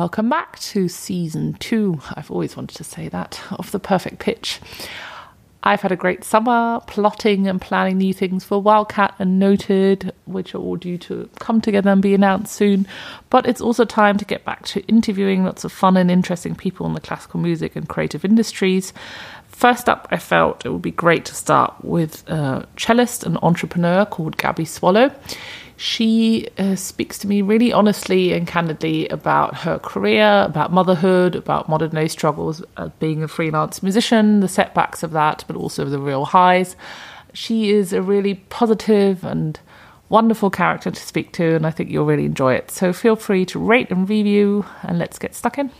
Welcome back to season two. I've always wanted to say that of the perfect pitch. I've had a great summer plotting and planning new things for Wildcat and Noted, which are all due to come together and be announced soon. But it's also time to get back to interviewing lots of fun and interesting people in the classical music and creative industries. First up, I felt it would be great to start with a cellist and entrepreneur called Gabby Swallow. She uh, speaks to me really honestly and candidly about her career, about motherhood, about modern day struggles of being a freelance musician, the setbacks of that, but also the real highs. She is a really positive and wonderful character to speak to, and I think you'll really enjoy it. So feel free to rate and review, and let's get stuck in.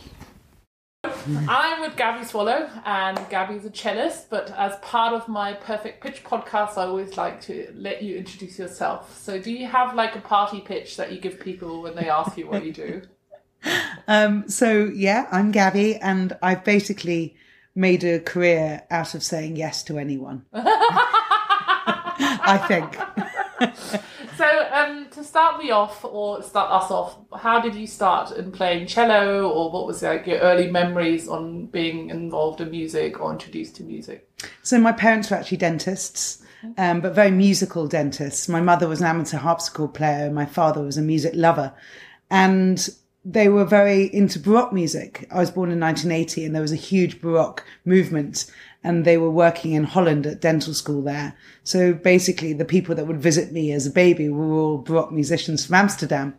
I'm with Gabby Swallow, and Gabby's a cellist. But as part of my Perfect Pitch podcast, I always like to let you introduce yourself. So, do you have like a party pitch that you give people when they ask you what you do? Um, so yeah, I'm Gabby, and I've basically made a career out of saying yes to anyone. I think. So, um, to start me off, or start us off, how did you start in playing cello, or what was like your early memories on being involved in music or introduced to music? So my parents were actually dentists, um, but very musical dentists. My mother was an amateur harpsichord player, my father was a music lover, and they were very into Baroque music. I was born in 1980, and there was a huge Baroque movement and they were working in Holland at dental school there. So basically the people that would visit me as a baby were all Baroque musicians from Amsterdam.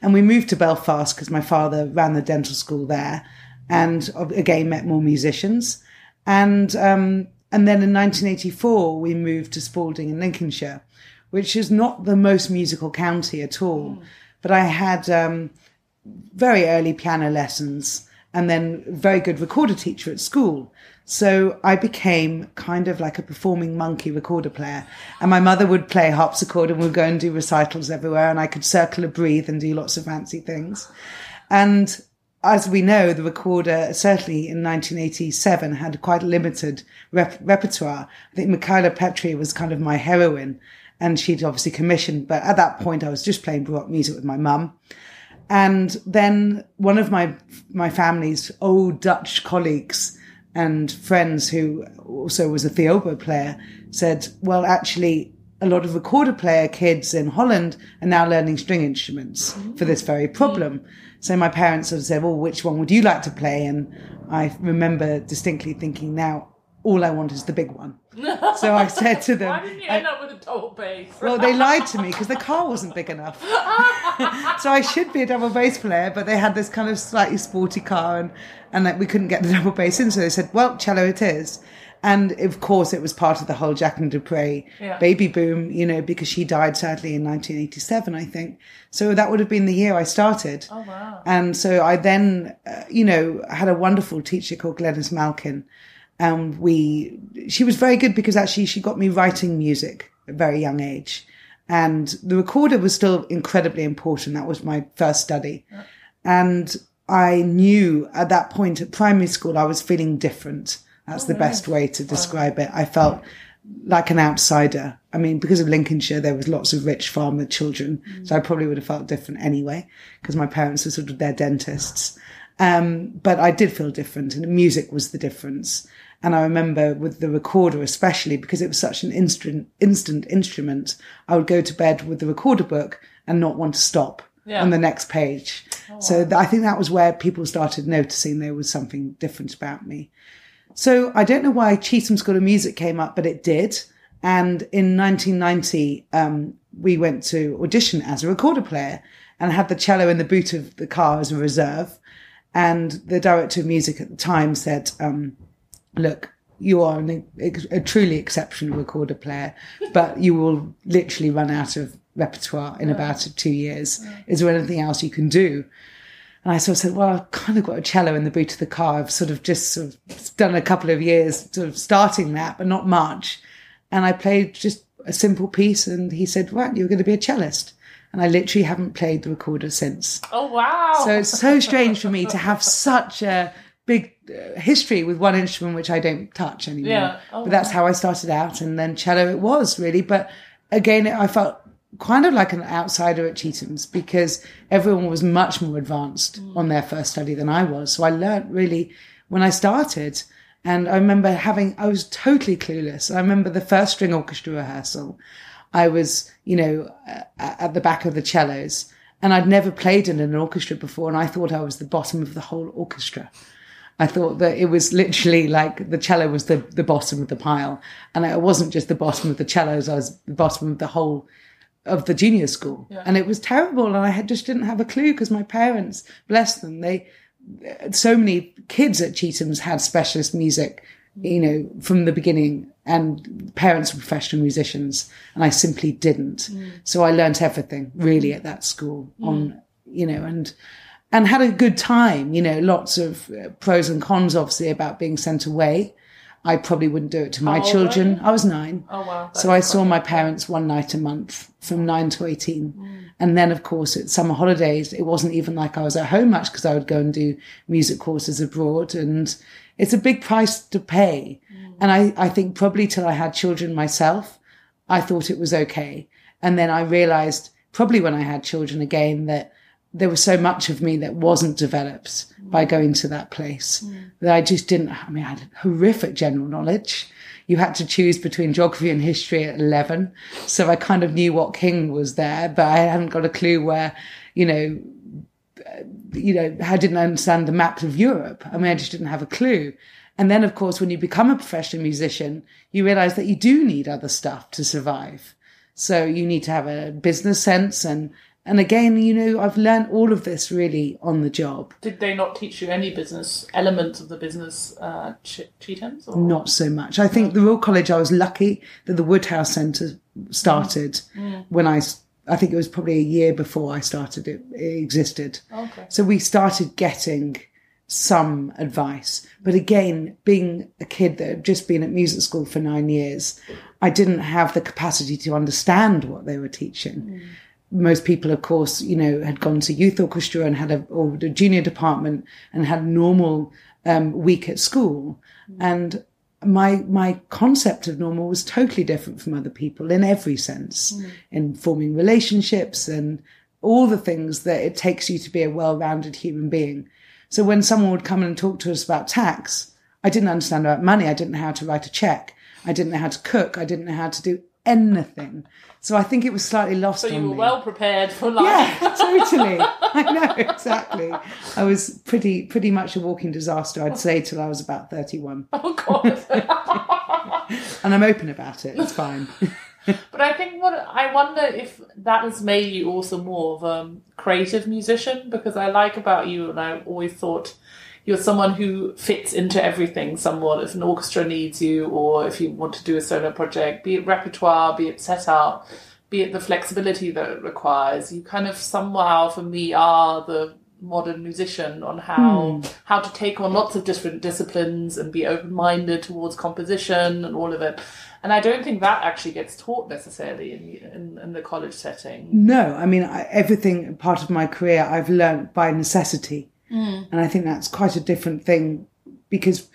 And we moved to Belfast because my father ran the dental school there and again met more musicians. And, um, and then in 1984, we moved to Spalding in Lincolnshire, which is not the most musical county at all. Mm. But I had, um, very early piano lessons and then very good recorder teacher at school. So I became kind of like a performing monkey recorder player. And my mother would play harpsichord and we'd go and do recitals everywhere and I could circular breathe and do lots of fancy things. And as we know, the recorder, certainly in 1987, had quite limited rep- repertoire. I think Michala Petri was kind of my heroine and she'd obviously commissioned, but at that point I was just playing Baroque music with my mum. And then one of my, my family's old Dutch colleagues, and friends who also was a theorbo player said, well, actually, a lot of recorder player kids in Holland are now learning string instruments for this very problem. So my parents sort of said, well, which one would you like to play? And I remember distinctly thinking, now all I want is the big one. so I said to them, Why didn't you end up with a double bass? well, they lied to me because the car wasn't big enough. so I should be a double bass player, but they had this kind of slightly sporty car and, and like we couldn't get the double bass in. So they said, well, cello it is. And of course, it was part of the whole Jacqueline du Pré Yeah. baby boom, you know, because she died sadly in 1987, I think. So that would have been the year I started. Oh, wow. And so I then, uh, you know, had a wonderful teacher called Glenys Malkin. And we, she was very good because actually she got me writing music at a very young age. And the recorder was still incredibly important. That was my first study. And I knew at that point at primary school, I was feeling different. That's the best way to describe it. I felt like an outsider. I mean, because of Lincolnshire, there was lots of rich farmer children. So I probably would have felt different anyway, because my parents were sort of their dentists. Um, but I did feel different and music was the difference. And I remember with the recorder, especially because it was such an instant, instant instrument, I would go to bed with the recorder book and not want to stop Yeah. on the next page. So th- I think that was where people started noticing there was something different about me. So I don't know why Chetham School of Music came up, but it did. And in 1990, um, we went to audition as a recorder player and had the cello in the boot of the car as a reserve. And the director of music at the time said, um, look, you are an, a truly exceptional recorder player, but you will literally run out of repertoire in about two years. Is there anything else you can do? And I sort of said, well, I've kind of got a cello in the boot of the car. I've sort of just sort of done a couple of years sort of starting that, but not much. And I played just a simple piece and he said, right, you're going to be a cellist. And I literally haven't played the recorder since. Oh, wow. So it's so strange for me to have such a big uh, history with one instrument which I don't touch anymore. Yeah. Oh, but that's how I started out, and then cello it was really. But again, I felt kind of like an outsider at Chetham's because everyone was much more advanced on their first study than I was. So I learnt really when I started. And I remember having, I was totally clueless. I remember the first string orchestra rehearsal. I was, you know, at the back of the cellos and I'd never played in an orchestra before. And I thought I was the bottom of the whole orchestra. I thought that it was literally like the cello was the, the bottom of the pile. And it wasn't just the bottom of the cellos, I was the bottom of the whole of the junior school. Yeah. And it was terrible. And I had, just didn't have a clue because my parents, bless them, they, so many kids at Chetham's had specialist music, you know, from the beginning and parents were professional musicians and I simply didn't. Mm. So I learnt everything really at that school mm. on, you know, and, and had a good time, you know, lots of uh, pros and cons obviously about being sent away. I probably wouldn't do it to my were children. I was nine. Oh wow! So I saw my parents one night a month from nine to 18. And then, of course, at summer holidays, it wasn't even like I was at home much because I would go and do music courses abroad. And it's a big price to pay. And I, I think probably till I had children myself, I thought it was okay. And then I realized probably when I had children again that there was so much of me that wasn't developed by going to that place that I just didn't. I mean, I had horrific general knowledge. You had to choose between geography and history at 11. So I kind of knew what king was there, but I hadn't got a clue where, you know, uh, you know, I didn't understand the map of Europe. I mean, I just didn't have a clue. And then, of course, when you become a professional musician, you realize that you do need other stuff to survive. So you need to have a business sense and, and again, you know, I've learned all of this really on the job. Did they not teach you any business elements of the business uh, Ch-? Or? Not so much. I think the Royal College, I was lucky that the Woodhouse Centre started mm. Mm. when I, I think it was probably a year before I started it, it existed. Okay. So we started getting some advice. But again, being a kid that had just been at music school for nine years, I didn't have the capacity to understand what they were teaching. Mm. Most people, of course, you know, had gone to youth orchestra and had a, or a junior department and had normal um, week at school. And my my concept of normal was totally different from other people in every sense, in forming relationships and all the things that it takes you to be a well-rounded human being. So when someone would come and talk to us about tax, I didn't understand about money. I didn't know how to write a check. I didn't know how to cook. I didn't know how to do anything. So I think it was slightly lost So you were me. well prepared for life. Yeah, totally. I know exactly. I was pretty pretty much a walking disaster. I'd say till I was about thirty-one, Oh god. and I'm open about it. It's fine. But I think what I wonder if that has made you also more of a creative musician because I like about you, and I always thought you're someone who fits into everything somewhat. If an orchestra needs you, or if you want to do a solo project, be it repertoire, be it set out, be it the flexibility that it requires, you kind of somehow, for me, are the modern musician on how hmm. how to take on lots of different disciplines and be open minded towards composition and all of it. And I don't think that actually gets taught necessarily in in, in the college setting. No, I mean I, everything part of my career I've learned by necessity, Mm. and I think that's quite a different thing because,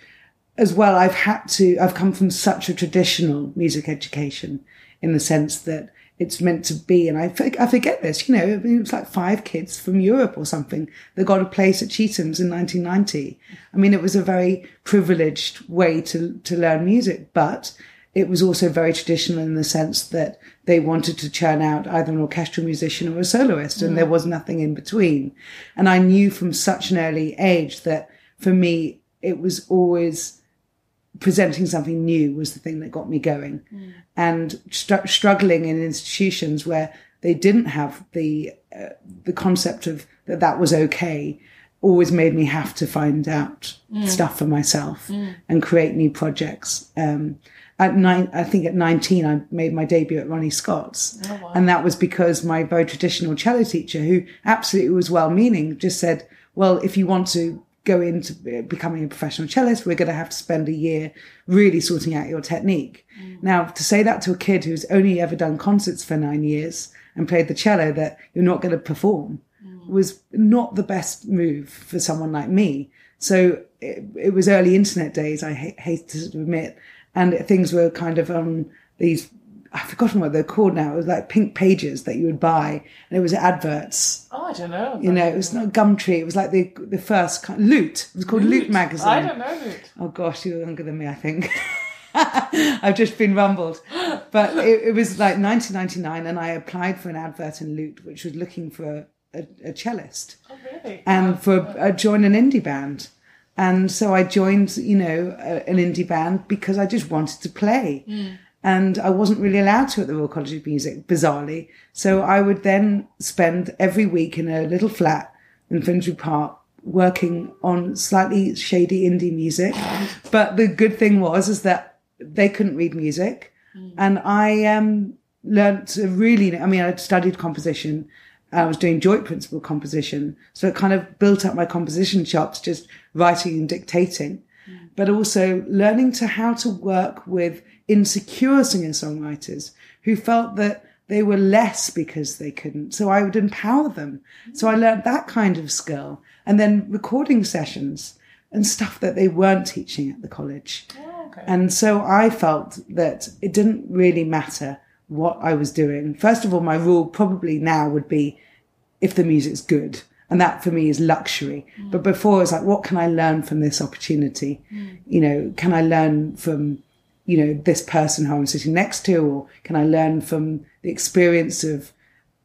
as well, I've had to. I've come from such a traditional music education, in the sense that it's meant to be, and I I forget this. You know, it was like five kids from Europe or something that got a place at Chetham's in 1990. I mean, it was a very privileged way to to learn music, but it was also very traditional in the sense that they wanted to churn out either an orchestral musician or a soloist, and there was nothing in between. And I knew from such an early age that for me, it was always presenting something new was the thing that got me going. And str- struggling in institutions where they didn't have the uh, the concept of that that was okay always made me have to find out stuff for myself and create new projects. Um, at nine, I think at 19, I made my debut at Ronnie Scott's. Oh, and that was because my very traditional cello teacher, who absolutely was well meaning, just said, well, if you want to go into becoming a professional cellist, we're going to have to spend a year really sorting out your technique. Mm. Now, to say that to a kid who's only ever done concerts for nine years and played the cello, that you're not going to perform mm. was not the best move for someone like me. So it, it was early internet days, I ha- hate to admit, and things were kind of on these I've forgotten what they're called now. It was like pink pages that you would buy, and it was adverts. Oh, I don't know. You know, it was not Gumtree. It was like the the first kind, Loot. It was called Loot, magazine. I don't know Loot. Oh gosh, you're younger than me, I think. I've just been rumbled. But it, it was like 1999, and I applied for an advert in Loot, which was looking for a, a, a cellist Oh, really? and for uh, join an indie band. And so I joined, you know, a, an indie band because I just wanted to play. And I wasn't really allowed to at the Royal College of Music, bizarrely. So I would then spend every week in a little flat in Finsbury Park working on slightly shady indie music. But the good thing was is that they couldn't read music. And I um, learned to really, I mean, I studied composition. I was doing joint principal composition. So it kind of built up my composition chops, just writing and dictating, mm. but also learning to how to work with insecure singer songwriters who felt that they were less because they couldn't. So I would empower them. So I learned that kind of skill and then recording sessions and stuff that they weren't teaching at the college. Oh, okay. And so I felt that it didn't really matter what I was doing. First of all, my rule probably now would be if the music's good. And that for me is luxury. Mm. But before it was like, what can I learn from this opportunity? Mm. You know, can I learn from, you know, this person who I'm sitting next to, or can I learn from the experience of,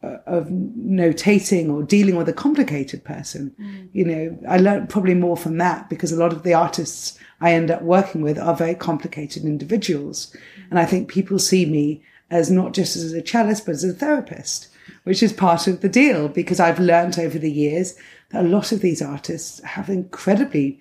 uh, of notating or dealing with a complicated person? Mm. You know, I learned probably more from that because a lot of the artists I end up working with are very complicated individuals. And I think people see me as not just as a cellist, but as a therapist, which is part of the deal because I've learned over the years that a lot of these artists have incredibly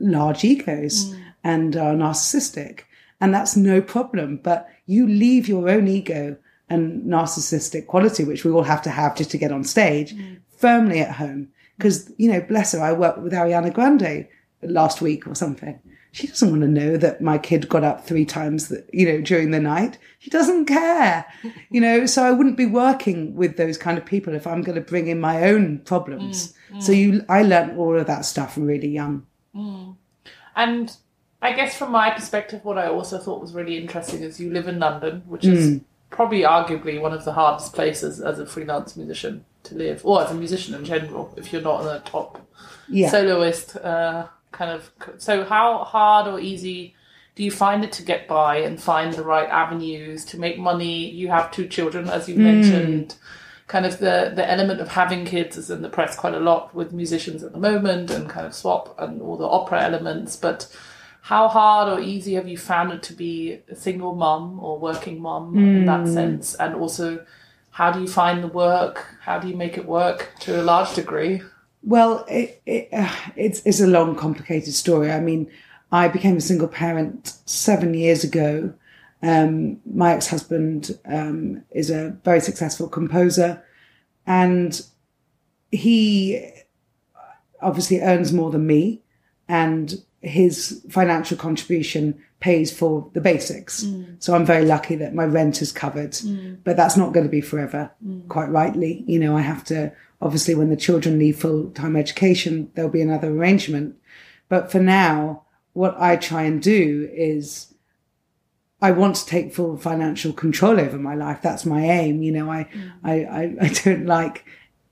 large egos mm. and are narcissistic. And that's no problem. But you leave your own ego and narcissistic quality, which we all have to have just to get on stage, mm. firmly at home. Because, you know, bless her, I worked with Ariana Grande last week or something. She doesn't want to know that my kid got up three times, the, you know, during the night. She doesn't care, you know. So I wouldn't be working with those kind of people if I'm going to bring in my own problems. Mm, mm. So you, I learned all of that stuff really young. Mm. And I guess from my perspective, what I also thought was really interesting is you live in London, which is probably arguably one of the hardest places as a freelance musician to live, or as a musician in general, if you're not in a top Yeah. soloist uh, kind of. So, how hard or easy do you find it to get by and find the right avenues to make money? You have two children, as you hmm. mentioned. Kind of the the element of having kids is in the press quite a lot with musicians at the moment, and kind of swap and all the opera elements. But how hard or easy have you found it to be a single mum or working mum in that hmm. sense? And also, how do you find the work? How do you make it work to a large degree? Well, it, it, uh, it's, it's a long, complicated story. I mean, I became a single parent seven years ago. Um, my ex husband um, is a very successful composer, and he obviously earns more than me, and his financial contribution pays for the basics. So I'm very lucky that my rent is covered, but that's not going to be forever, quite rightly. You know, I have to, obviously, when the children leave full time education, there'll be another arrangement. But for now, what I try and do is I want to take full financial control over my life. That's my aim. You know, I, mm. I, I, I don't like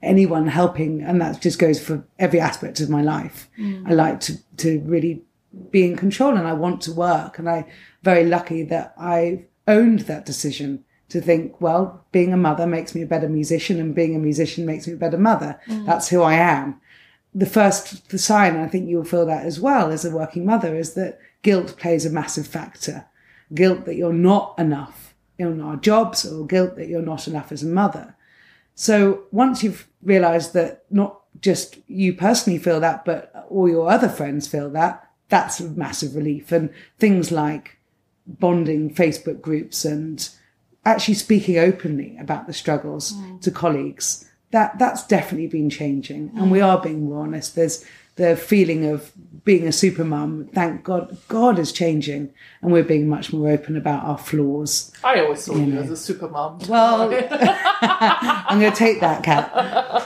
anyone helping, and that just goes for every aspect of my life. Mm. I like to, to really be in control and I want to work. And I'm very lucky that I owned that decision to think, well, being a mother makes me a better musician and being a musician makes me a better mother. Mm. That's who I am. The first the sign, I think you'll feel that as well as a working mother, is that guilt plays a massive factor. Guilt that you're not enough in our jobs or guilt that you're not enough as a mother. So once you've realized that not just you personally feel that, but all your other friends feel that, that's a massive relief. And things like bonding Facebook groups and actually speaking openly about the struggles mm. to colleagues, that that's definitely been changing. And we mm. are being more honest. There's the feeling of being a super mum. Thank God, God is changing, and we're being much more open about our flaws. I always saw you as a super mum. Well, I'm going to take that, Kat.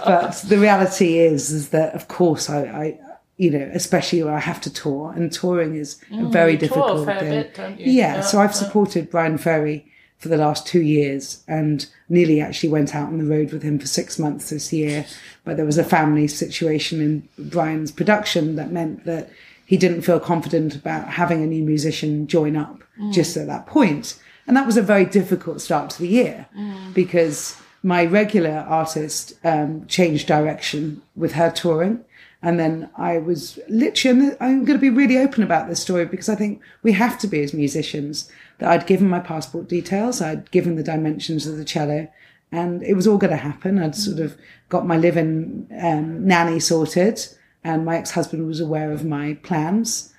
But the reality is, is that of course I, I you know, especially when I have to tour, and touring is a mm, very you tour a difficult fair thing. bit, don't you? Yeah, Yeah, so I've supported Bryan Ferry for the last two years and nearly actually went out on the road with him for six months this year. But there was a family situation in Bryan's production that meant that he didn't feel confident about having a new musician join up just at that point. And that was a very difficult start to the year because my regular artist um, changed direction with her touring. And then I was literally, and I'm going to be really open about this story because I think we have to be as musicians. That I'd given my passport details, I'd given the dimensions of the cello, and it was all going to happen. I'd sort of got my live-in um, nanny sorted, and my ex-husband was aware of my plans.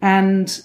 And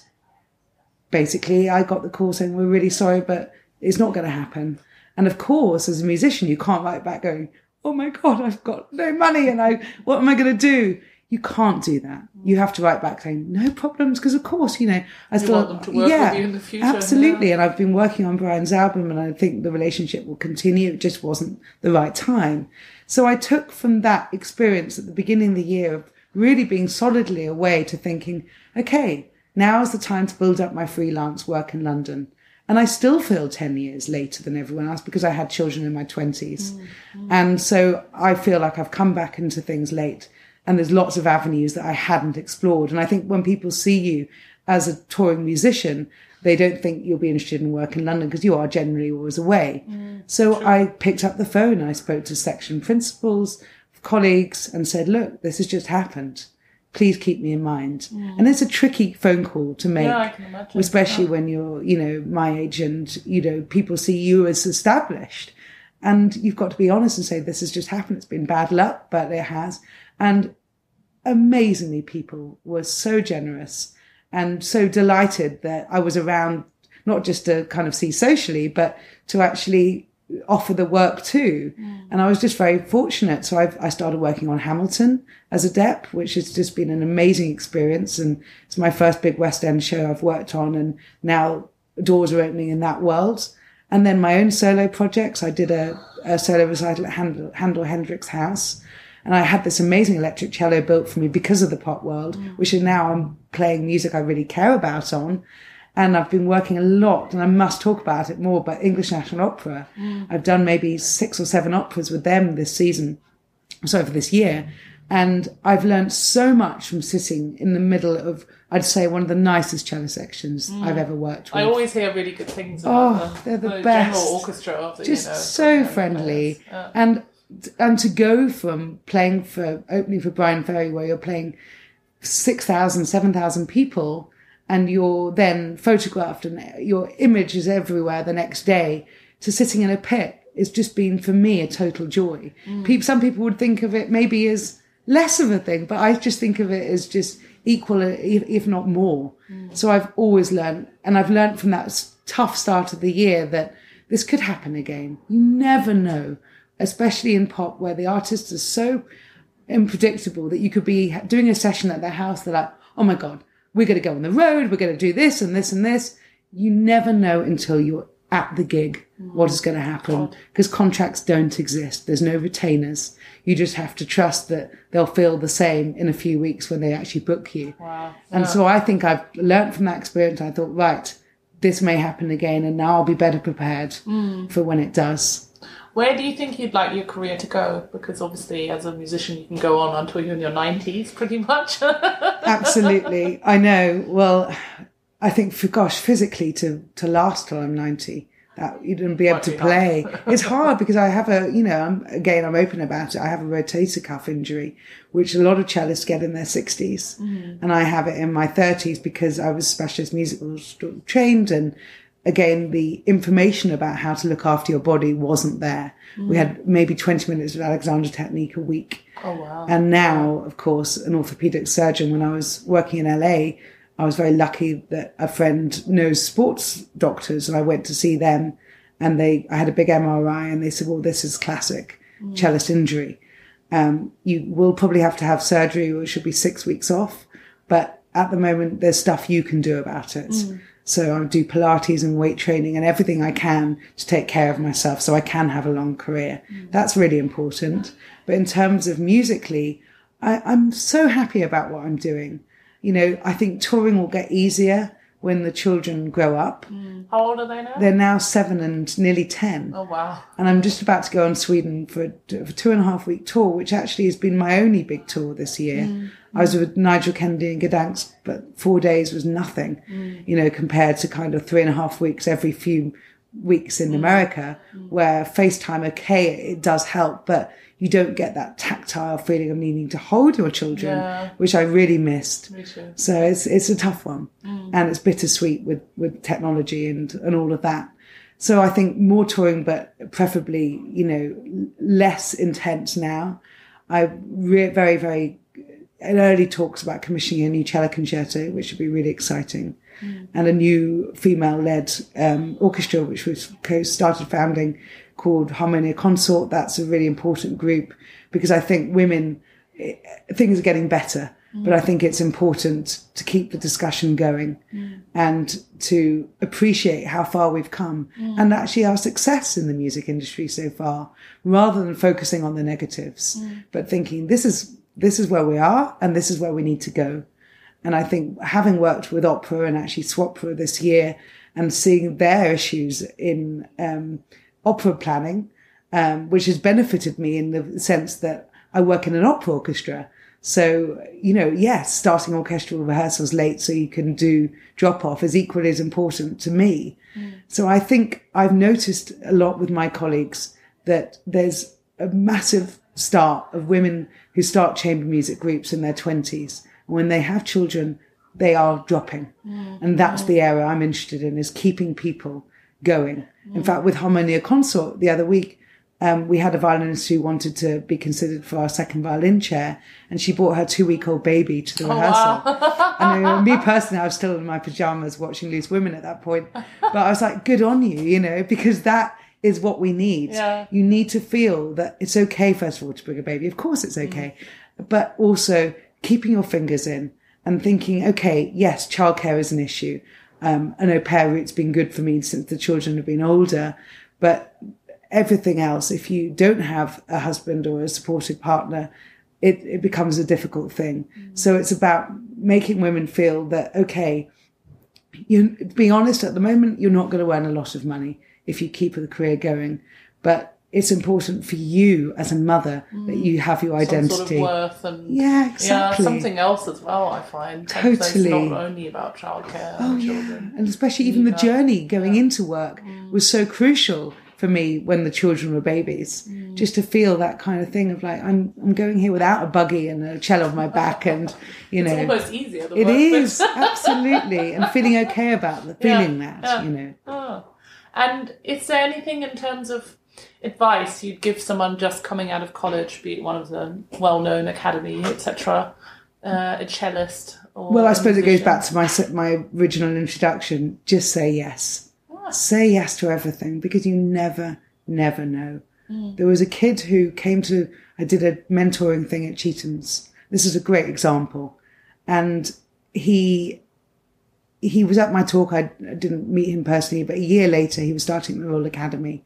basically, I got the call saying, "We're really sorry, but it's not going to happen." And of course, as a musician, you can't write back going, "Oh my god, I've got no money, and I what am I going to do?" You can't do that. You have to write back saying, "No problems," because of course, you know, I You want them to work with you in the future, Absolutely, and I've been working on Bryan's album, and I think the relationship will continue. It just wasn't the right time. So I took from that experience at the beginning of the year of really being solidly away to thinking, okay, now is the time to build up my freelance work in London. And I still feel 10 years later than everyone else because I had children in my 20s. Mm, mm. And so I feel like I've come back into things late. And there's lots of avenues that I hadn't explored. And I think when people see you as a touring musician, they don't think you'll be interested in work in London because you are generally always away. Mm, so I picked up the phone. I spoke to section principals, colleagues, and said, "Look, this has just happened. Please keep me in mind." Mm. And it's a tricky phone call to make, Yeah, I can imagine. especially when you're, you know, my age and you know people see you as established, and you've got to be honest and say, "This has just happened. It's been bad luck, but it has." And amazingly, people were so generous and so delighted that I was around, not just to kind of see socially, but to actually offer the work too. Mm. And I was just very fortunate. So I've, I started working on Hamilton as a dep, which has just been an amazing experience. And it's my first big West End show I've worked on. And now doors are opening in that world. And then my own solo projects. I did a, a solo recital at Handel, Handel Hendrix House. And I had this amazing electric cello built for me because of the pop world, mm. which is now I'm playing music I really care about on. And I've been working a lot, and I must talk about it more, but English National Opera. Mm. I've done maybe six or seven operas with them this season, so for this year. And I've learned so much from sitting in the middle of, I'd say, one of the nicest cello sections mm. I've ever worked with. I always hear really good things about Oh, the, they're the general best. orchestra of the, just you know, so the- friendly Yeah. and and to go from playing for opening for Bryan Ferry where you're playing 6,000 7,000 people and you're then photographed and your image is everywhere the next day to sitting in a pit it's just been for me a total joy mm. people some people would think of it maybe as less of a thing but I just think of it as just equal if, if not more mm. so I've always learned and I've learned from that tough start of the year that this could happen again. You never know, especially in pop where the artists are so unpredictable that you could be doing a session at their house. They're like, oh my God, we're going to go on the road. We're going to do this and this and this. You never know until you're at the gig what is going to happen because contracts don't exist. There's no retainers. You just have to trust that they'll feel the same in a few weeks when they actually book you. Wow. And so I think I've learned from that experience. I thought, right, this may happen again, and now I'll be better prepared for when it does. Where do you think you'd like your career to go? Because obviously, as a musician, you can go on until you're in your 90s, pretty much. Absolutely, I know. Well, I think for gosh, physically to to last till I'm ninety, that you wouldn't be able Might to be play. it's hard because I have a, you know, I'm, again, I'm open about it. I have a rotator cuff injury, which a lot of cellists get in their 60s. Mm-hmm. And I have it in my 30s because I was specialist musical trained. And again, the information about how to look after your body wasn't there. We had mm. maybe 20 minutes of Alexander technique a week. oh, wow. And now, of course, an orthopedic surgeon, when I was working in LA, I was very lucky that a friend knows sports doctors and I went to see them and they, I had a big MRI and they said, well, this is classic mm. cellist injury. Um, you will probably have to have surgery or it should be six weeks off. But at the moment, there's stuff you can do about it. Mm. So I do Pilates and weight training and everything I can to take care of myself so I can have a long career. Mm. That's really important. But in terms of musically, I, I'm so happy about what I'm doing. You know, I think touring will get easier, when the children grow up. Mm. How old are they now? They're now seven and nearly 10. oh wow. And I'm just about to go on Sweden for a, for two and a half week tour, which actually has been my only big tour this year. Mm. I was with Nigel Kennedy in Gdansk, but four days was nothing, mm. you know, compared to kind of three and a half weeks every few weeks in America, where FaceTime, okay, it does help, but you don't get that tactile feeling of needing to hold your children, Yeah. which I really missed. So it's it's a tough one, mm. and it's bittersweet with with technology and and all of that. So I think more touring, but preferably you know less intense now. I re- very very uh, early talks about commissioning a new cello concerto, which would be really exciting, Mm. and a new female-led um, orchestra, which was co- started founding called Harmonia Consort. That's a really important group because I think women eh, things are getting better, mm. but I think it's important to keep the discussion going mm. and to appreciate how far we've come and actually our success in the music industry so far, rather than focusing on the negatives, but thinking this is this is where we are and this is where we need to go. And I think having worked with opera and actually SWAPRA this year and seeing their issues in um, opera planning, um, which has benefited me in the sense that I work in an opera orchestra. So, you know, yes, starting orchestral rehearsals late so you can do drop off is equally as important to me. So I think I've noticed a lot with my colleagues that there's a massive start of women who start chamber music groups in their 20s. When they have children, they are dropping. And that's the area I'm interested in is keeping people going. In fact, with Harmonia Consort the other week, um, we had a violinist who wanted to be considered for our second violin chair, and she brought her two-week-old baby to the rehearsal. and uh, me personally, I was still in my pajamas watching Loose Women at that point, but I was like, "Good on you," you know, because that is what we need. Yeah. You need to feel that it's okay, first of all, to bring a baby. Of course, it's okay, but also keeping your fingers in and thinking, okay, yes, childcare is an issue. Um, an au pair route's been good for me since the children have been older, but everything else, if you don't have a husband or a supportive partner, it, it becomes a difficult thing. So it's about making women feel that, okay, you being honest at the moment, you're not going to earn a lot of money if you keep the career going, but it's important for you as a mother that mm. you have your Some sort identity. of worth and Yeah, exactly. yeah, something else as well. I find Totally. It's not only about childcare Oh, and yeah. And especially even the journey going into work mm. was so crucial for me when the children were babies. Mm. Just to feel that kind of thing of like, I'm, I'm going here without a buggy and a cello on my back and, you know. It's almost easier. It work is absolutely, and feeling okay about the Yeah, feeling that yeah. you know. Oh. And is there anything in terms of advice you'd give someone just coming out of college, be it one of the well-known academy, etc., uh, a cellist? Or Well, I suppose it goes back to my my original introduction. Just say yes. Say yes to everything because you never, never know. There was a kid who came to. I did a mentoring thing at Chetham's. This is a great example, and he he was at my talk. I didn't meet him personally, but a year later, he was starting the Royal Academy,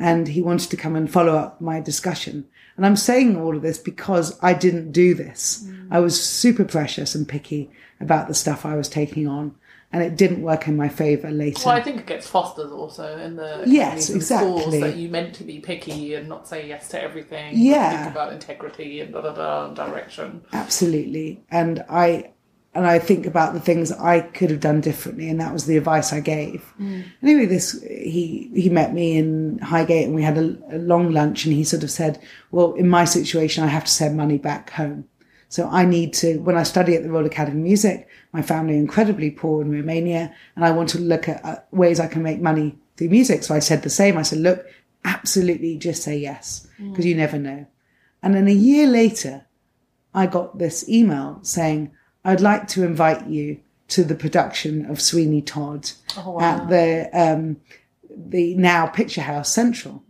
and he wanted to come and follow up my discussion. And I'm saying all of this because I didn't do this. Mm. I was super precious and picky about the stuff I was taking on, and it didn't work in my favour later. Well, I think it gets fostered also in the Yes, and schools that you meant to be picky and not say yes to everything. Yeah. think about integrity and da da da and direction. Absolutely. And I and I think about the things I could have done differently, and that was the advice I gave. Anyway, this he he met me in Highgate, and we had a, a long lunch, and he sort of said, "Well, in my situation, I have to send money back home." So I need to, when I study at the Royal Academy of Music, my family are incredibly poor in Romania, and I want to look at uh, ways I can make money through music. So I said the same. I said, look, absolutely just say yes, because you never know. And then a year later, I got this email saying, I'd like to invite you to the production of Sweeney Todd Oh, wow. at the, um, the now Picture House Central.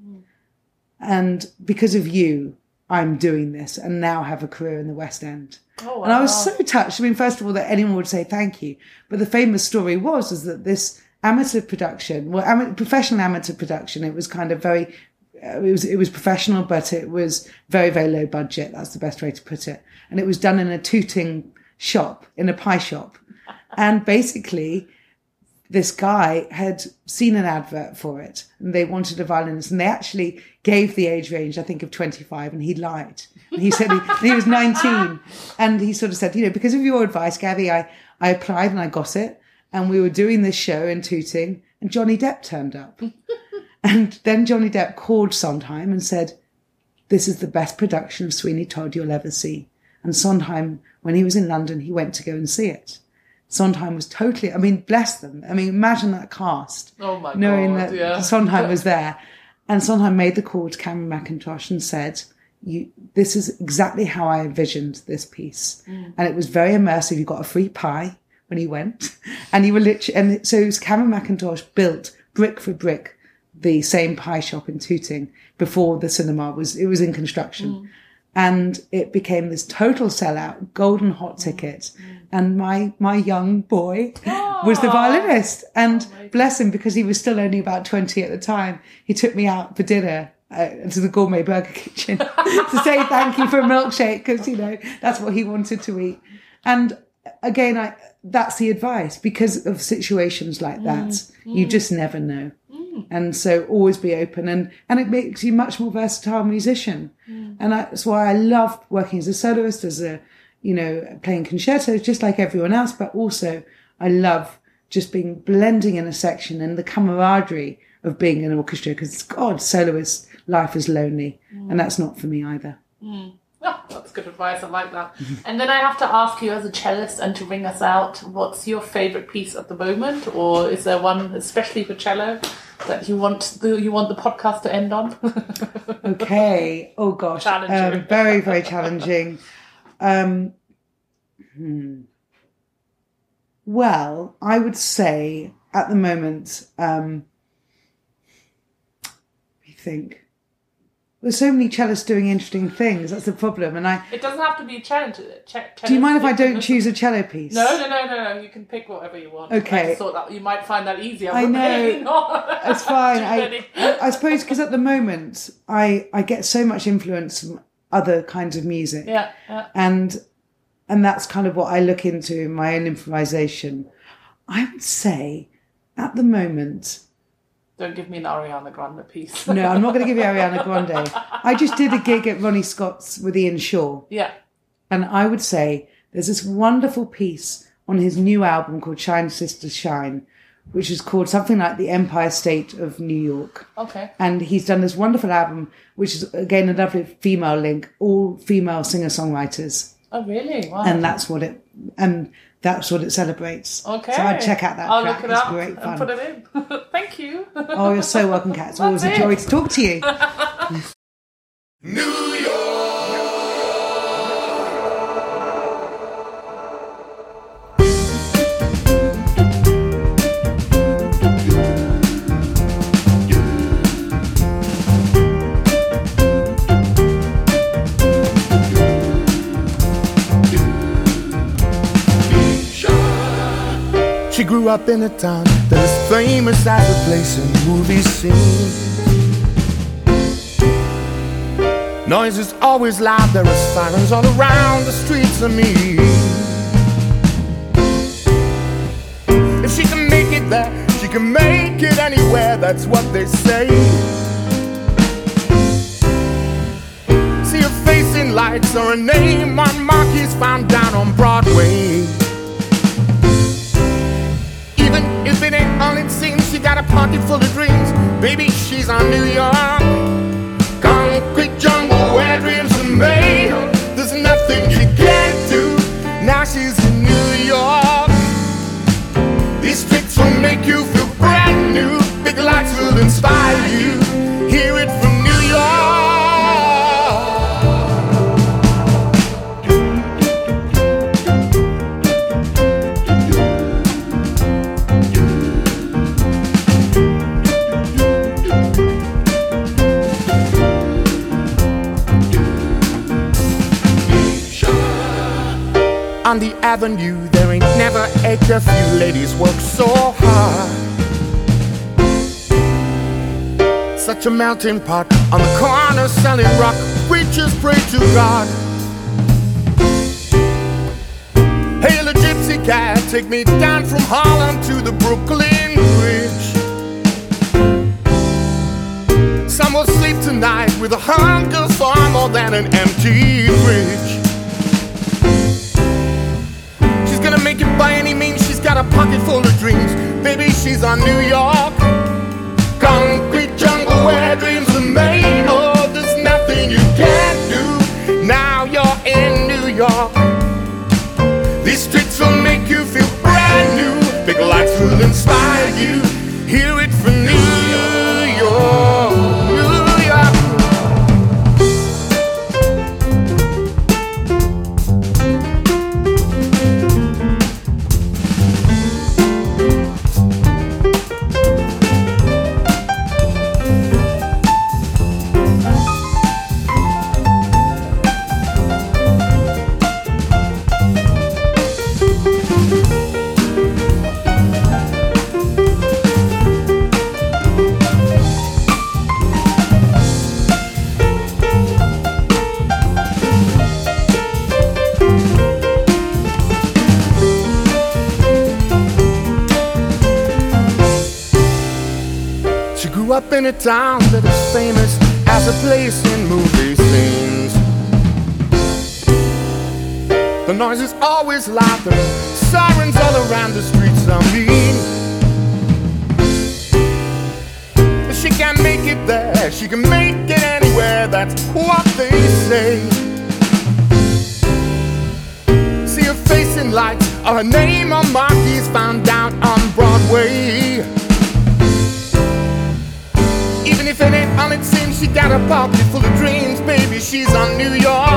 And because of you, I'm doing this and now have a career in the West End. Oh, And I was so touched. I mean, first of all, that anyone would say thank you. But the famous story was is that this amateur production, well, ama- professional amateur production, it was kind of very, uh, it was it was professional, but it was very very low budget. That's the best way to put it. And it was done in a Tooting shop, in a pie shop, and basically. this guy had seen an advert for it and they wanted a violinist and they actually gave the age range, I think, of 25 and he lied. And he said he, he was 19 and he sort of said, you know, because of your advice, Gabby, I, I applied and I got it. And we were doing this show in Tooting and Johnny Depp turned up. and then Johnny Depp called sometime and said, this is the best production of Sweeney Todd you'll ever see. And Sondheim, when he was in London, he went to go and see it. Sondheim was totally, I mean, bless them. I mean, imagine that cast. Oh my knowing God, that yeah. Sondheim was there. And Sondheim made the call to Cameron Mackintosh and said, you, this is exactly how I envisioned this piece. Mm. And it was very immersive. You got a free pie when he went. And you were literally, and so it was Cameron Mackintosh built brick for brick the same pie shop in Tooting before the cinema was, it was in construction. Mm. And it became this total sellout, golden hot Mm. ticket. And my, my young boy was the violinist. And bless him, because he was still only about 20 at the time, he took me out for dinner uh, to the gourmet burger kitchen to say thank you for a milkshake because you know that's what he wanted to eat and again i that's the advice because of situations like that you just never know and so always be open. And and it makes you much more versatile musician. Mm. And that's why i love working as a soloist as a you know playing concertos just like everyone else. But also i love just being blending in a section and the camaraderie of being in an orchestra because god soloist life is lonely. And that's not for me either. Mm. Oh, that's good advice. I like that. and then I have to ask you, as a cellist, and to ring us out, what's your favorite piece at the moment, or is there one especially for cello that you want the you want the podcast to end on? okay oh gosh Challenging. um, very very challenging um hmm. well i would say at the moment um I think there's so many cellists doing interesting things that's the problem and i it doesn't have to be a challenge. Uh, ch- do you mind if i don't choose a cello piece No, no, no, no, no. You can pick whatever you want. Okay. I thought that you might find that easier. I know. It's fine. I. I suppose because at the moment I I get so much influence from other kinds of music. yeah, yeah. and and that's kind of what I look into in my own improvisation. I would say at the moment, Don't give me an Ariana Grande piece. no, I'm not going to give you Ariana Grande. I just did a gig at Ronnie Scott's with Ian Shaw, yeah. and I would say there's this wonderful piece on his new album called Shine Sisters Shine, which is called something like The Empire State of New York. Okay. And he's done this wonderful album, which is again a lovely female link, all female singer songwriters. Oh, really? Wow. and that's what it and that's what it celebrates. okay. So I'd check out that I'll track. look it it's up great and fun. put it in. Thank you. Oh, you're so welcome, Kat. It's always a joy to talk to you. New York. She grew up in a town that is famous as a place in movie scenes. Noise is always loud, there are sirens all around the streets of me. If she can make it there, she can make it anywhere, that's what they say. See her face in lights or a name on marquees found down on Broadway. Ain't all it seems, she got a pocket full of dreams. Baby, she's on New York. Concrete jungle where dreams are made. Avenue, there ain't never a few ladies work so hard. Such a melting pot on the corner selling rock. Preachers pray to God. Hail a gypsy cat, take me down from Harlem to the Brooklyn Bridge. Some will sleep tonight with a hunger far more than an empty fridge. By any means, she's got a pocket full of dreams. Baby, she's on New York. Concrete jungle where dreams are made. Oh, there's nothing you can't do. Now you're in New York. These streets will make you feel brand new. Big lights will inspire you. Hear it from a town that is famous as a place in movie scenes. The noise is always loud, there sirens all around the streets. I mean, she can make it there, she can make it anywhere. That's what they say. See her face in lights, or her name on marquees found down on Broadway. If it ain't it seems, she got a pocket full of dreams. Baby, she's on New York.